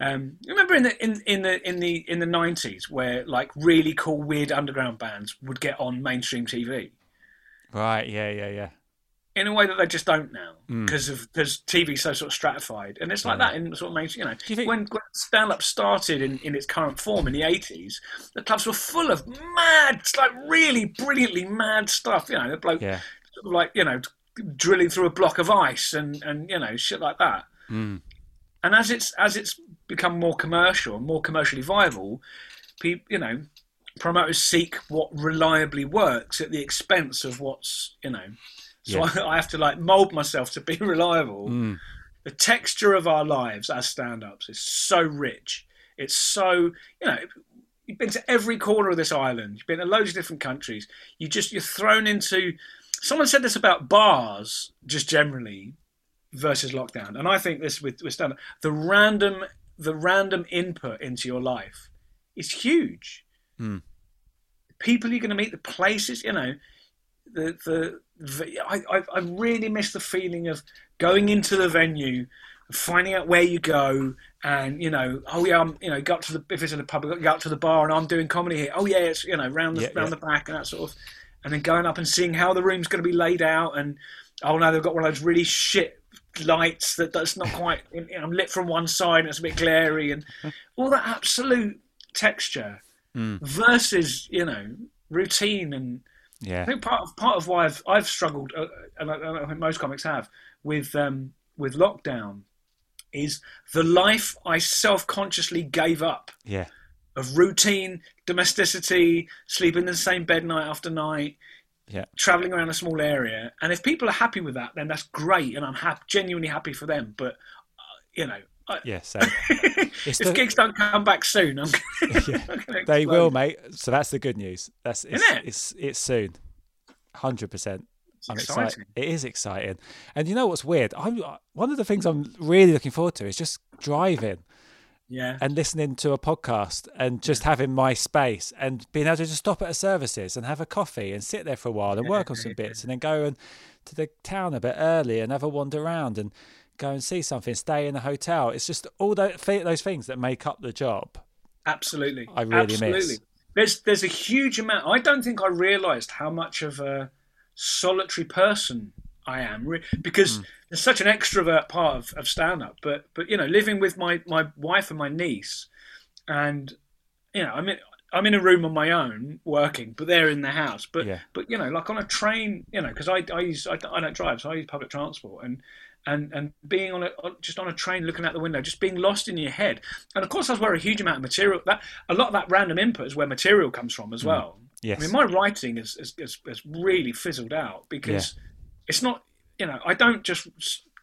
Um, remember in the in, in the in the in the nineties where like really cool weird underground bands would get on mainstream TV Right? Yeah, yeah, yeah. in a way that they just don't now Mm. because of because TV's so sort of stratified, and it's like that in sort of mainstream. You know, you think- when, when stand up started in, in its current form in the eighties, the clubs were full of mad, like really brilliantly mad stuff. You know, the bloke Yeah. sort of like you know drilling through a block of ice and and you know shit like that. Mm. And as it's as it's become more commercial and more commercially viable, people you know promoters seek what reliably works at the expense of what's you know. So Yeah. I, I have to like mold myself to be reliable. Mm. The texture of our lives as stand-ups is so rich. It's so you know. You've been to every corner of this island. You've been to loads of different countries. You just you're thrown into. Someone said this about bars, just generally, versus lockdown, and I think this with with stand-up. The random the random input into your life is huge. Hmm. People you're going to meet, the places, you know, the the, the I, I I really miss the feeling of going into the venue, finding out where you go, and you know, oh yeah, I'm you know, go up to the if it's in a pub, go up to the bar, and I'm doing comedy here. Oh yeah, it's you know, round the Yeah, round yeah. the back and that sort of, and then going up and seeing how the room's going to be laid out, and oh no, they've got one of those really shit lights that that's not quite. I'm lit from one side, and it's a bit glary, and all that absolute texture versus you know routine and yeah I think part of part of why I've I've struggled, uh, and I, I think most comics have, with um, with lockdown, is the life I self consciously gave up Yeah. Of routine, domesticity, sleeping in the same bed night after night, Yeah. traveling around a small area. And if people are happy with that, then that's great, and I'm genuinely happy for them. But uh, you know, I, Yeah. If the- gigs don't come back soon, I'm gonna, Yeah. I'm They will, mate. So that's the good news. That's it's Isn't it? it's it's soon, hundred percent. I'm excited. It is exciting, and you know what's weird? I'm one of the things I'm really looking forward to is just driving Yeah, and listening to a podcast and just having my space and being able to just stop at a services and have a coffee and sit there for a while and work on some bits and then go and to the town a bit early and have a wander around and go and see something, stay in a hotel. It's just all those, those things that make up the job. Absolutely. I really miss. Absolutely. There's there's a huge amount. I don't think I realised how much of a solitary person I am because hmm. There's such an extrovert part of, of stand up. But but you know, living with my my wife and my niece, and you know, I'm in I'm in a room on my own working, but they're in the house. But Yeah. but you know, like on a train, you know, because I I use I, I don't drive, so I use public transport and. And, and being on a just on a train looking out the window, just being lost in your head, and of course that's where a huge amount of material that a lot of that random input is where material comes from as mm. well. Yes. I mean, my writing is is, is, is really fizzled out because it's not, you know, I don't just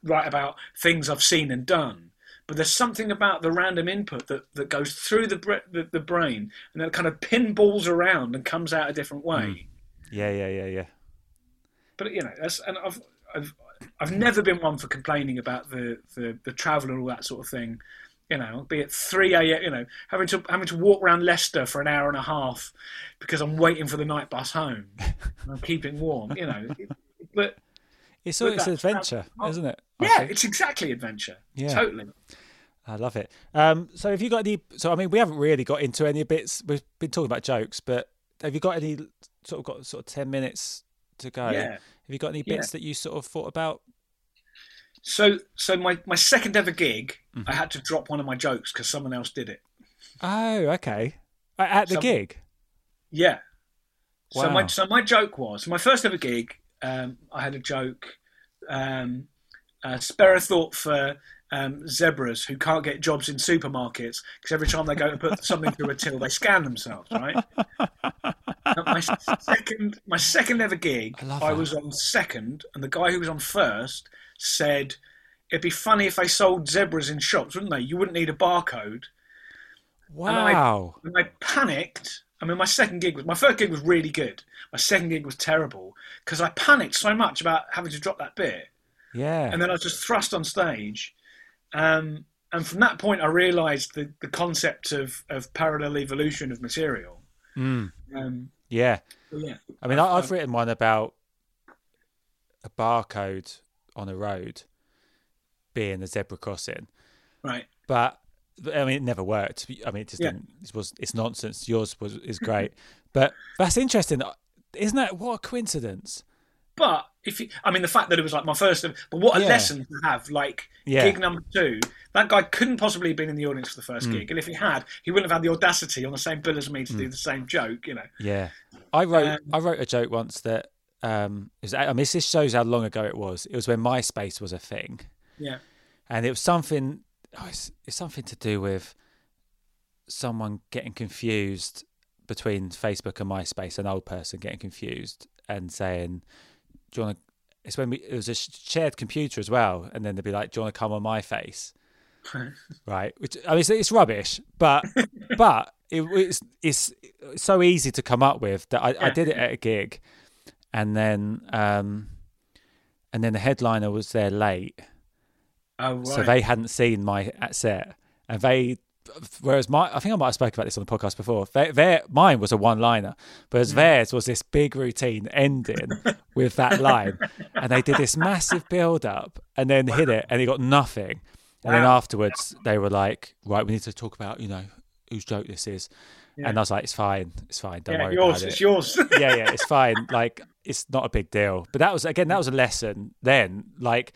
write about things I've seen and done, but there's something about the random input that, that goes through the, bre- the the brain and then kind of pinballs around and comes out a different way. Mm. Yeah, yeah, yeah, yeah. But you know, that's and I've I've I've never been one for complaining about the the, the travel and all that sort of thing. You know, be it three a.m. You know, having to having to walk around Leicester for an hour and a half because I'm waiting for the night bus home. and I'm keeping warm. You know, but It's But it's adventure, isn't it? Yeah, it's exactly adventure. Yeah. Totally. I love it. Um, so have you got any? So I mean, we haven't really got into any bits. We've been talking about jokes, but have you got any sort of got sort of ten minutes to go? Yeah. Have you got any Yeah. bits that you sort of thought about? So, so my, my second ever gig, Mm-hmm. I had to drop one of my jokes because someone else did it. Oh, okay. At the Some- gig. Yeah. Wow. So my so my joke was my first ever gig. Um, I had a joke. Um, uh, spare a thought for um, zebras who can't get jobs in supermarkets because every time they go to put something through a till, they scan themselves. Right. My second my second ever gig, I I was on second, and the guy who was on first said. It'd be funny if they sold zebras in shops, wouldn't they? You wouldn't need a barcode. I- Wow. And I panicked. I mean, my second gig was my first gig was really good. My second gig was terrible because I panicked so much about having to drop that bit, yeah. and then I was just thrust on stage. Um, and from that point, I realised the, the concept of, of parallel evolution of material. Mm. Um, yeah. yeah, I mean, I, I've written one about a barcode on a road being a zebra crossing, right. but I mean, it never worked. I mean, it just Yeah. didn't. It was. It's nonsense. Yours was is great, but that's interesting, isn't that? What a coincidence. But if you, I mean, the fact that it was like my first, but what a Yeah. lesson to have. Like Yeah. gig number two, that guy couldn't possibly have been in the audience for the first Mm. gig, and if he had, he wouldn't have had the audacity on the same bill as me to do the same joke. You know. Yeah, I wrote Um, I wrote a joke once that um, was, I mean, this shows how long ago it was. It was when MySpace was a thing, Yeah. and it was something. Oh, it's, it's something to do with someone getting confused between Facebook and MySpace. An old person getting confused and saying, "Do you want to?" It's when we it was a shared computer as well, and then they'd be like, "Do you want to come on my face?" right? Which I mean, it's, it's rubbish, but but it, it's it's so easy to come up with that I, I did it at a gig, and then um, and then the headliner was there late, Oh right. so they hadn't seen my uh, set, and they. Whereas my, I think I might have spoken about this on the podcast before. Their, their mine was a one-liner, whereas mm. theirs was this big routine ending with that line, and they did this massive build-up and then hit it, and he got nothing. And then afterwards, they were like, "Right, we need to talk about, you know, whose joke this is." And I was like, "It's fine, it's fine. Don't yeah, worry yours. about It's yours. yeah, yeah, it's fine. Like, it's not a big deal. But that was again, that was a lesson. Then, like,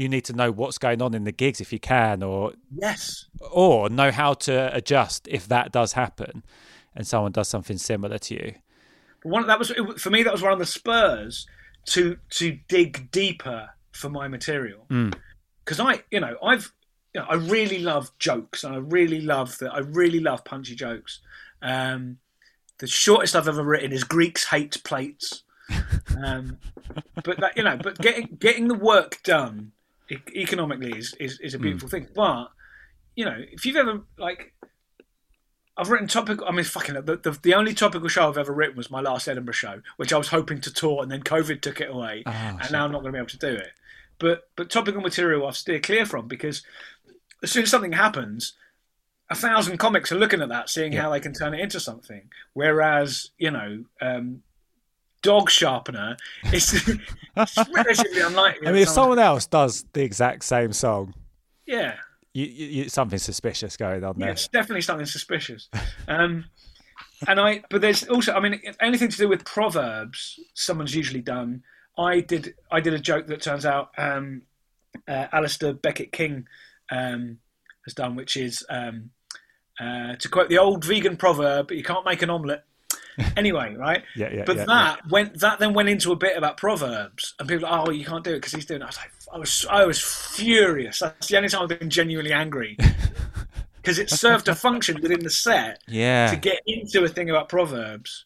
you need to know what's going on in the gigs if you can, or yes. or know how to adjust if that does happen, and someone does something similar to you. One that was for me. That was one of the spurs to to dig deeper for my material Mm. because I, you know, I've, you know, I really love jokes and I really love that. I really love punchy jokes. Um, the shortest I've ever written is Greeks hate plates. Um, but that you know, but getting getting the work done economically is, is is a beautiful thing. But you know, if you've ever like, I've written topical. I mean, fucking the, the the only topical show I've ever written was my last Edinburgh show, which I was hoping to tour, and then COVID took it away, and now I'm not going to be able to do it. But but topical material I've steered clear from because as soon as something happens, a thousand comics are looking at that, seeing how they can turn it into something. Whereas you know. Um, Dog sharpener is it's relatively unlikely. I mean, if someone else does the exact same song, yeah, you, you, something suspicious going on Yeah, there. it's definitely something suspicious. Um, and I, but there's also, I mean, anything to do with proverbs, someone's usually done. I did I did a joke that turns out um, uh, Alistair Beckett King um, has done, which is um, uh, to quote the old vegan proverb: "You can't make an omelette." Anyway, right? Yeah, yeah, But yeah, that went that then went into a bit about proverbs, and people, are, oh, you can't do it because he's doing. It. I was like, I was I was furious. That's the only time I've been genuinely angry because it served a function within the set Yeah. to get into a thing about proverbs.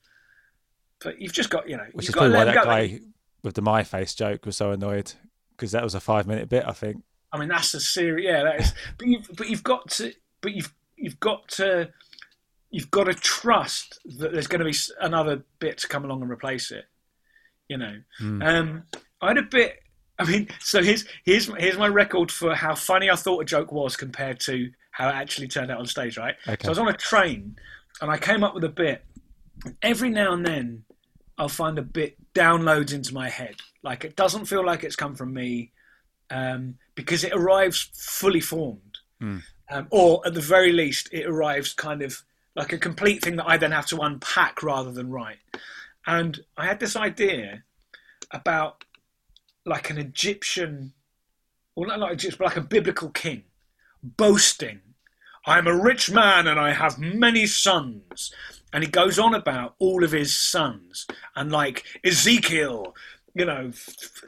But you've just got, you know, Which is probably why that go. guy with the my face joke was so annoyed because that was a five minute bit, I think. I mean, that's a serious. Yeah, that is. But you've but you've got to. But you've you've got to. You've got to trust that there's going to be another bit to come along and replace it. You know, Hmm. um, I had a bit. I mean, so here's here's here's my record for how funny I thought a joke was compared to how it actually turned out on stage. Right. Okay. So I was on a train, and I came up with a bit. Every now and then, I'll find a bit downloads into my head. Like it doesn't feel like it's come from me, um, because it arrives fully formed, um, or at the very least, it arrives kind of like a complete thing that I then have to unpack rather than write. And I had this idea about like an Egyptian, or not like Egyptian, but like a biblical king boasting, I'm a rich man and I have many sons. And he goes on about all of his sons and like Ezekiel, you know,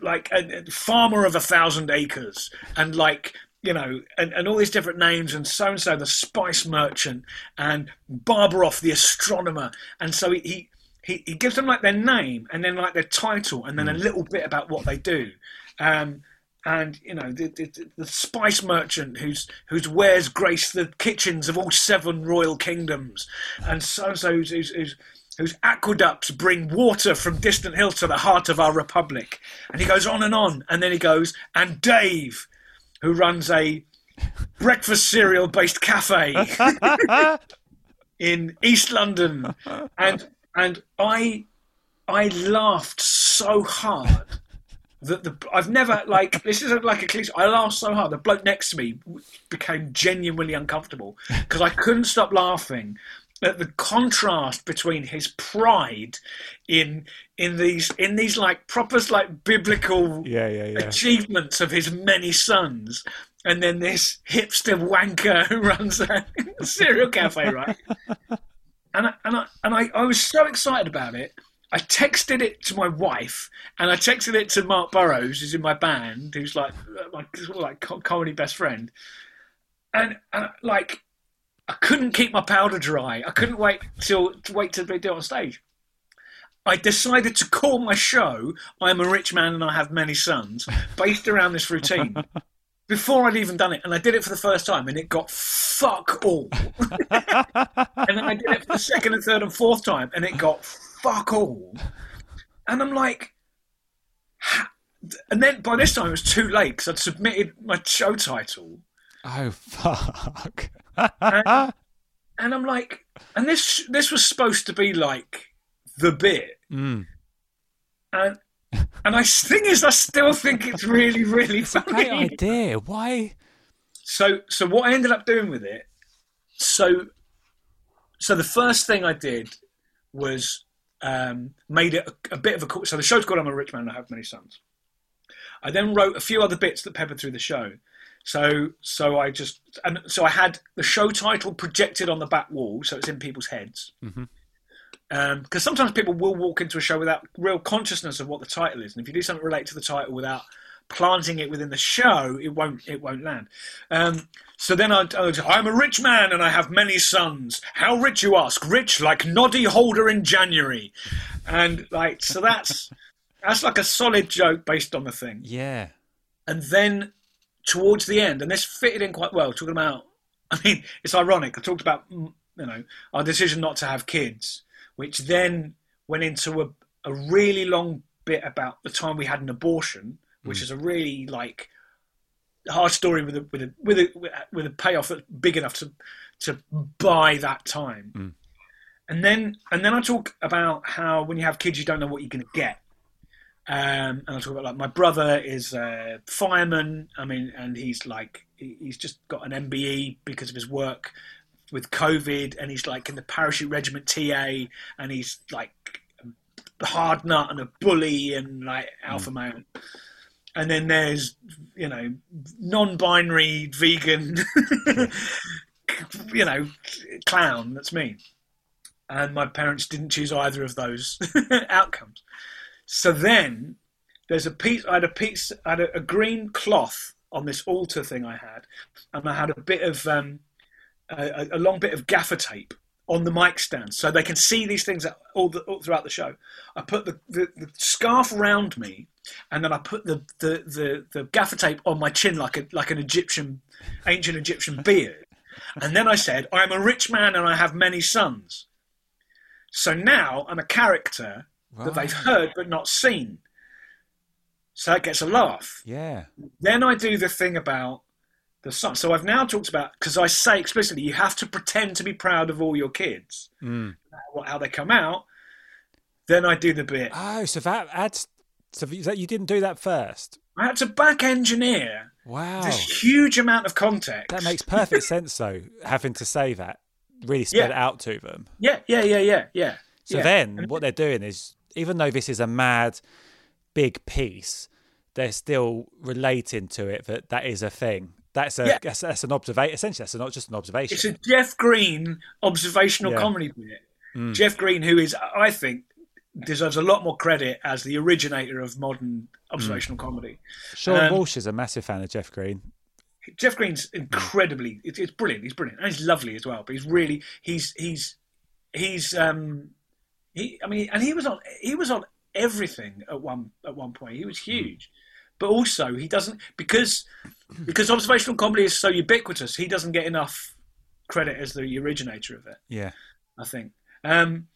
like a farmer of a thousand acres and like, you know, and, and all these different names and so and so the spice merchant and Barbaroff the astronomer. And so he, he, he, he gives them like their name and then like their title and then a little bit about what they do. Um, and you know the, the, the spice merchant who's whose wares grace the kitchens of all seven royal kingdoms, and so and so whose, whose, whose whose aqueducts bring water from distant hills to the heart of our republic. And he goes on and on, and then he goes, and Dave, who runs a breakfast cereal based cafe in East London, and and I I laughed so hard that the I've never like this is like a cliche. I laughed so hard the bloke next to me became genuinely uncomfortable because I couldn't stop laughing at the contrast between his pride in in these in these like proper like biblical Yeah, yeah, yeah. achievements of his many sons. And then this hipster wanker who runs a cereal cafe, right? and I, and I and I, I was so excited about it. I texted it to my wife, and I texted it to Mark Burrows, who's in my band, who's like uh, my sort of like comedy best friend, and and like I couldn't keep my powder dry. I couldn't wait till to wait to do it on stage. I decided to call my show "I'm a Rich Man and I Have Many Sons," based around this routine. Before I'd even done it, and I did it for the first time, and it got fuck all. and then I did it for the second and third and fourth time, and it got fuck all. And I'm like, ha- and then by this time it was too late because I'd submitted my show title, Oh, fuck. And, and I'm like, and this this was supposed to be like the bit, Mm. and and I thing is, I still think it's really really Great funny. idea. Why? So so what I ended up doing with it, so so the first thing I did was um, made it a, a bit of a so the show's called I'm a Rich Man and I Have Many Sons. I then wrote a few other bits that peppered through the show. So so I just and so I had the show title projected on the back wall, so it's in people's heads. Because sometimes people will walk into a show without real consciousness of what the title is, and if you do something related to the title without planting it within the show, it won't it won't land. Um, so then I, I I'm a rich man and I have many sons. How rich you ask? Rich like Noddy Holder in January, and like so that's that's like a solid joke based on the thing. Yeah. And then towards the end, and this fitted in quite well, talking about, I mean, it's ironic. I talked about, mm, you know, our decision not to have kids, which then went into a, a really long bit about the time we had an abortion, which is a really like hard story with a with a with a with a payoff that's big enough to to buy that time. And then and then I talk about how when you have kids, you don't know what you're going to get. Um, and I talk about like my brother is a fireman. I mean, and he's like he's just got an MBE because of his work with COVID, and he's like in the parachute regiment TA, and he's like a hard nut and a bully and like alpha male. And then there's, you know, non-binary vegan, you know, clown. That's me. And my parents didn't choose either of those outcomes. So then there's a piece. I had a piece. I had a, a green cloth on this altar thing I had, and I had a bit of um, a, a long bit of gaffer tape on the mic stand, so they can see these things all, the, all throughout the show. I put the, the, the scarf around me, and then I put the, the, the, the gaffer tape on my chin like a like an Egyptian, ancient Egyptian beard. And then I said, "I'm a rich man and I have many sons." So now I'm a character that they've heard but not seen. So that gets a laugh. Yeah. Then I do the thing about the son. So I've now talked about because I say explicitly you have to pretend to be proud of all your kids, Mm. how, how they come out. Then I do the bit. Oh, so that adds. So that you didn't do that first. I had to back engineer Wow. this huge amount of context. That makes perfect sense, though. Having to say that, really spread Yeah. it out to them. yeah, yeah, yeah, yeah, yeah. So yeah. then, what they're doing is, even though this is a mad, big piece, they're still relating to it that that is a thing. That's a Yeah. that's, that's an observation. Essentially, that's not just an observation. It's a Jeff Green observational Yeah. comedy bit. Jeff Green, who is, I think, deserves a lot more credit as the originator of modern observational comedy. Sean um, Walsh is a massive fan of Jeff Green. Jeff Green's incredibly, it's, it's brilliant. He's brilliant, and he's lovely as well. But he's really, he's he's he's um he. I mean, and he was on he was on everything at one at one point. He was huge, but also he doesn't because because observational comedy is so ubiquitous. He doesn't get enough credit as the originator of it. Yeah. I think. Um,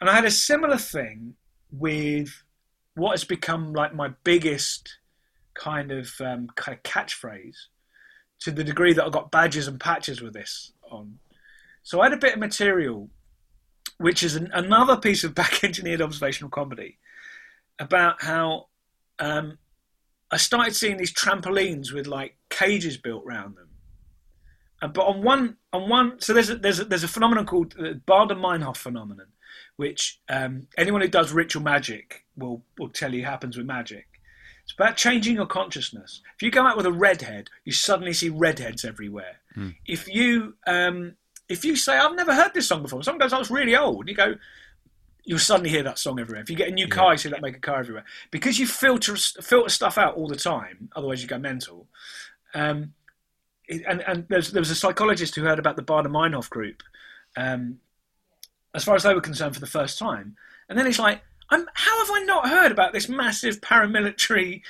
and I had a similar thing with what has become like my biggest kind of um, kind of catchphrase, to the degree that I got badges and patches with this on. So I had a bit of material, which is an, another piece of back-engineered observational comedy, about how um, I started seeing these trampolines with like cages built around them. But on one, on one, so there's a, there's a, there's a phenomenon called the Baader-Meinhof phenomenon, which um, anyone who does ritual magic will will tell you happens with magic. It's about changing your consciousness. If you go out with a redhead, you suddenly see redheads everywhere. If you um, if you say I've never heard this song before, someone goes, "Oh, it's really old," And you go, you'll suddenly hear that song everywhere. If you get a new car, you see that make a car everywhere because you filter filter stuff out all the time. Otherwise, you go mental. Um, and and there's, there was a psychologist who heard about the Baader-Meinhof group, um, as far as they were concerned, for the first time. And then he's like, I'm, "How have I not heard about this massive paramilitary,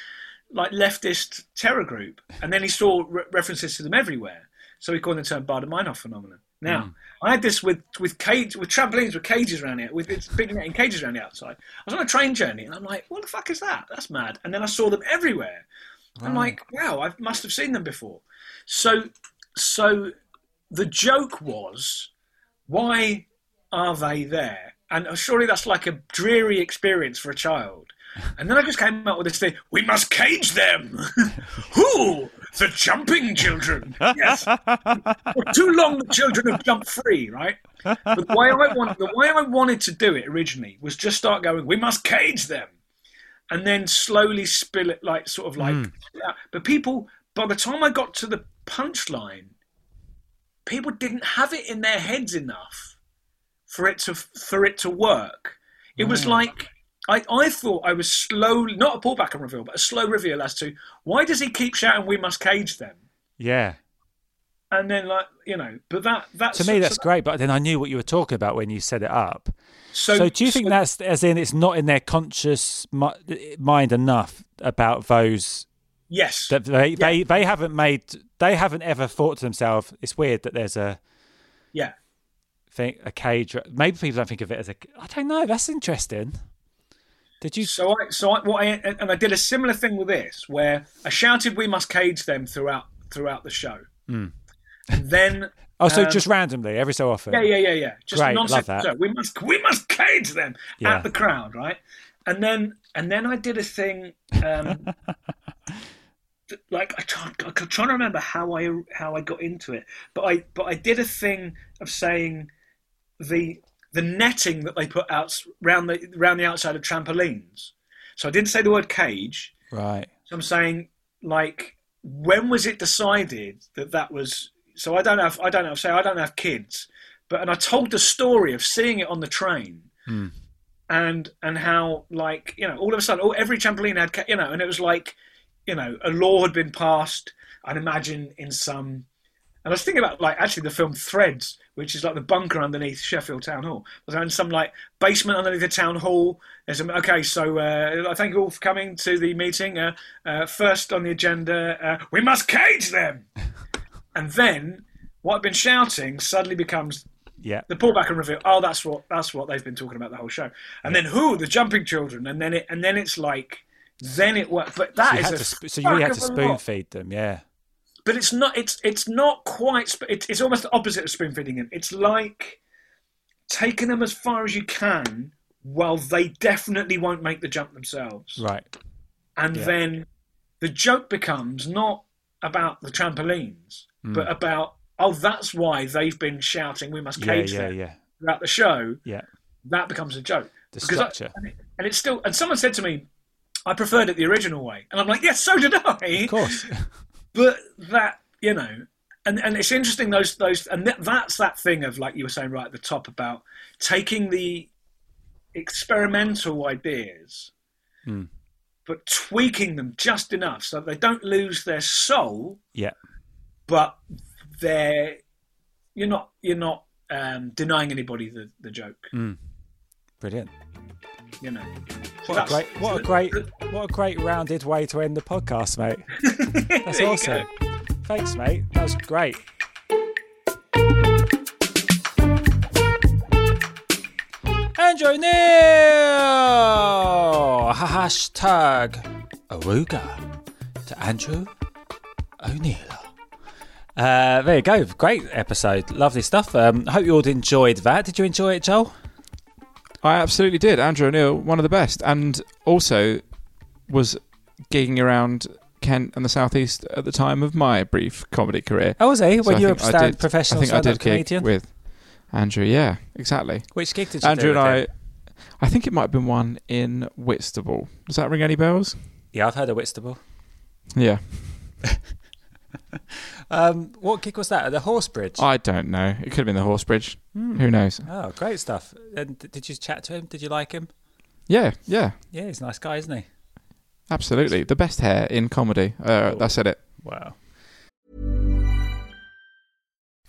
like leftist terror group?" And then he saw re- references to them everywhere. So he coined the term Baader-Meinhof phenomenon. Now, mm. I had this with with cage with trampolines with cages around it, with it's big netting cages around the outside. I was on a train journey, and I'm like, "What the fuck is that? That's mad!" And then I saw them everywhere. I'm like, "Wow, I must have seen them before." So, so the joke was, why are they there? And uh, surely that's like a dreary experience for a child. And then I just came up with this thing: we must cage them. Who? The jumping children. Yes. For too long, the children have jumped free, right? But the way I want, the way I wanted to do it originally was just start going, we must cage them, and then slowly spill it, like sort of like. Hmm. But people, by the time I got to the punchline, people didn't have it in their heads enough for it to for it to work. It was hmm. like I, I thought I was slowly not a pullback and reveal, but a slow reveal as to why does he keep shouting "We must cage them," Yeah. and then like you know, but that that's To me, that's so, great. But then I knew what you were talking about when you set it up. So, So, do you think so- that's as in it's not in their conscious mind enough about those yes? that they, they they haven't made they haven't ever thought to themselves it's weird that there's a yeah. thing a cage maybe people don't think of it as a I don't know that's interesting did you So I, so I, what I, and I did a similar thing with this, where I shouted, "We must cage them" throughout throughout the show, and then oh so um, just randomly every so often yeah, yeah, yeah, yeah, just Great, nonsense. love that. So we must we must cage them Yeah. at the crowd, right? And then and then I did a thing. Um, th- like I can't, I'm trying to remember how I how I got into it, but I but I did a thing of saying the the netting that they put out round the round the outside of trampolines. So I didn't say the word cage. Right. So I'm saying like when was it decided that that was? So I don't have I don't have say I don't have kids, but and I told the story of seeing it on the train. Hmm. And and how like you know all of a sudden all, every trampoline had ca- you know and it was like you know a law had been passed I'd imagine in some and I was thinking about like actually the film Threads, which is like the bunker underneath Sheffield Town Hall. Was in some like basement underneath the town hall. There's some, okay, so uh, I thank you all for coming to the meeting. Uh, uh, first on the agenda, uh, we must cage them. and then what I've been shouting suddenly becomes Yeah. the pullback and reveal. Oh, that's what that's what they've been talking about the whole show. And then who the jumping children, and then it and then it's like then it worked. But So that you, is a sp- so you really had to fuck of a spoon lot feed them, yeah. But it's not it's it's not quite it's, it's almost the opposite of spoon feeding them it's like taking them as far as you can while they definitely won't make the jump themselves Right. and Yeah. then the joke becomes not about the trampolines Hmm. but about oh that's why they've been shouting we must cage yeah, them yeah. throughout the show Yeah. that becomes a joke The Because I- structure. and, it, and it's still and someone said to me i preferred it the original way and i'm like yes so did i Of course. but that you know and and it's interesting those those and that, that's that thing of like you were saying right at the top about taking the experimental ideas Hmm. but tweaking them just enough so they don't lose their soul yeah. but they're you're not you're not um, denying anybody the, the joke Brilliant. You know What a great, what a great, what a great rounded way to end the podcast, mate. That's awesome. Thanks, mate. That was great. Andrew Neil! Hashtag Awooga to Andrew O'Neill. Uh, there you go. Great episode. Lovely stuff. Um, I hope you all enjoyed that. Did you enjoy it, Joel? I absolutely did. Andrew O'Neill, one of the best, and also was gigging around Kent and the southeast at the time of my brief comedy career. Oh, was he? So when I you were a think I stand did- professional I think I did gig comedian? with Andrew. Yeah, exactly. Which gig did you Andrew do and I. I think it might have been one in Whitstable. Does that ring any bells? Yeah, I've heard of Whitstable. Yeah, Um, what kick was that? At the Horse Bridge? I don't know. It could have been the Horse Bridge. Who knows? Oh, great stuff. And did you chat to him? Did you like him? Yeah, yeah, Yeah, he's a nice guy, isn't he? absolutely. The best hair in comedy. Uh, I said it. Wow.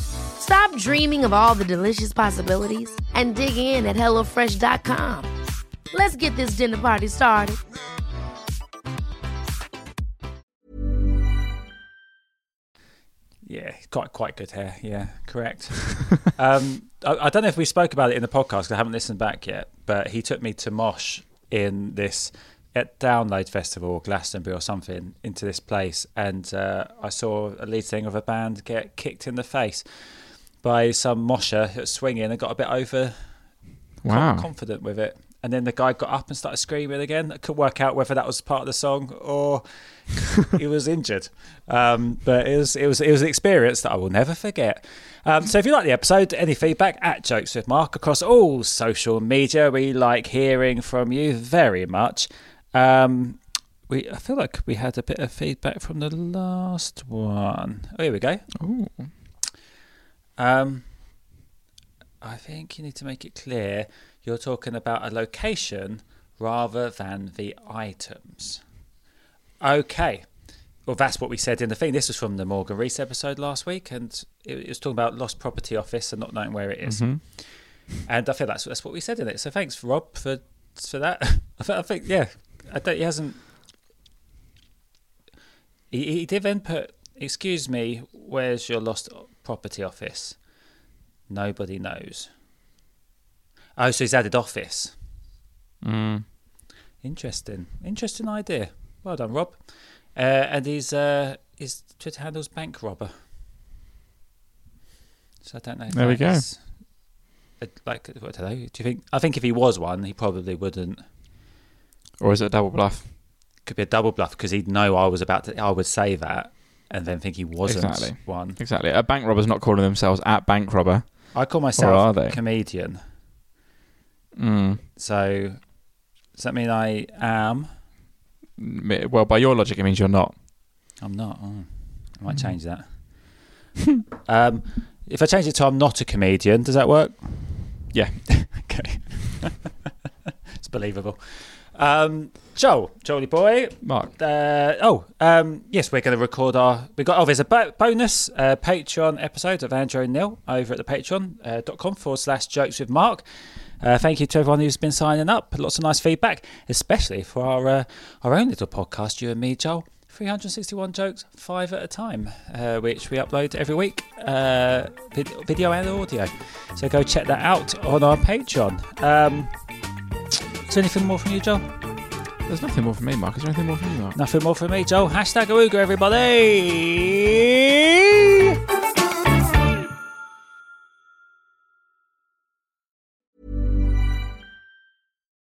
Stop dreaming of all the delicious possibilities and dig in at HelloFresh.com. Let's get this dinner party started. Yeah, he's quite good hair. Yeah, correct. um, I, I don't know if we spoke about it in the podcast I haven't listened back yet, but he took me to Mosh in this at Download Festival or Glastonbury or something into this place, and uh, I saw a lead singer of a band get kicked in the face by some mosher swinging and got a bit over Wow. confident with it. And then the guy got up and started screaming again. I couldn't work out whether that was part of the song or he was injured. Um, but it was it was it was an experience that I will never forget. Um, so if you like the episode, any feedback at Jokes with Mark across all social media, we like hearing from you very much. Um, we I feel like we had a bit of feedback from the last one. Oh, here we go. Ooh. Um, I think you need to make it clear you're talking about a location rather than the items. Okay. Well, that's what we said in the thing. This was from the Morgan Reese episode last week, and it, was talking about lost property office and not knowing where it is. Mhm. And I feel that's that's what we said in it. So thanks, Rob, for for that. I think yeah, I don't, he hasn't. He, he did then put, "Excuse me, where's your lost property office?" Nobody knows. Oh, so he's added office. Mm. Interesting, interesting idea. Well done, Rob. Uh, and his uh, his Twitter handle's bank robber. So I don't know. If There we go. Like, what don't know? Do you think? I think if he was one, he probably wouldn't. Or is it a double bluff? Could be a double bluff because he'd know I was about to. I would say that, and then think he wasn't Exactly. one. Exactly. A bank robber's not calling themselves at bank robber. I call myself. are they? comedian. Mm. So does that mean I am? Well, by your logic, it means you're not. I'm not. Oh, I might Mm. change that. um, if I change it to I'm not a comedian, does that work? Yeah. okay. it's believable. Um, Joel, Jolie boy. Mark. Uh, oh, um, yes, we're going to record our. We got. Oh, there's a bo- bonus uh, Patreon episode of Andrew O'Neill over at the Patreon uh, dot com forward slash Jokes with Mark. Uh, thank you to everyone who's been signing up. Lots of nice feedback, especially for our uh, our own little podcast, you and me, Joel. 361 jokes, five at a time, uh, which we upload every week, uh, vid- video and audio. So go check that out on our Patreon. Um, is there anything more from you, Joel? There's nothing more from me, Mark. Is there anything more from you, Mark? Nothing more from me, Joe. Hashtag Awooga, everybody.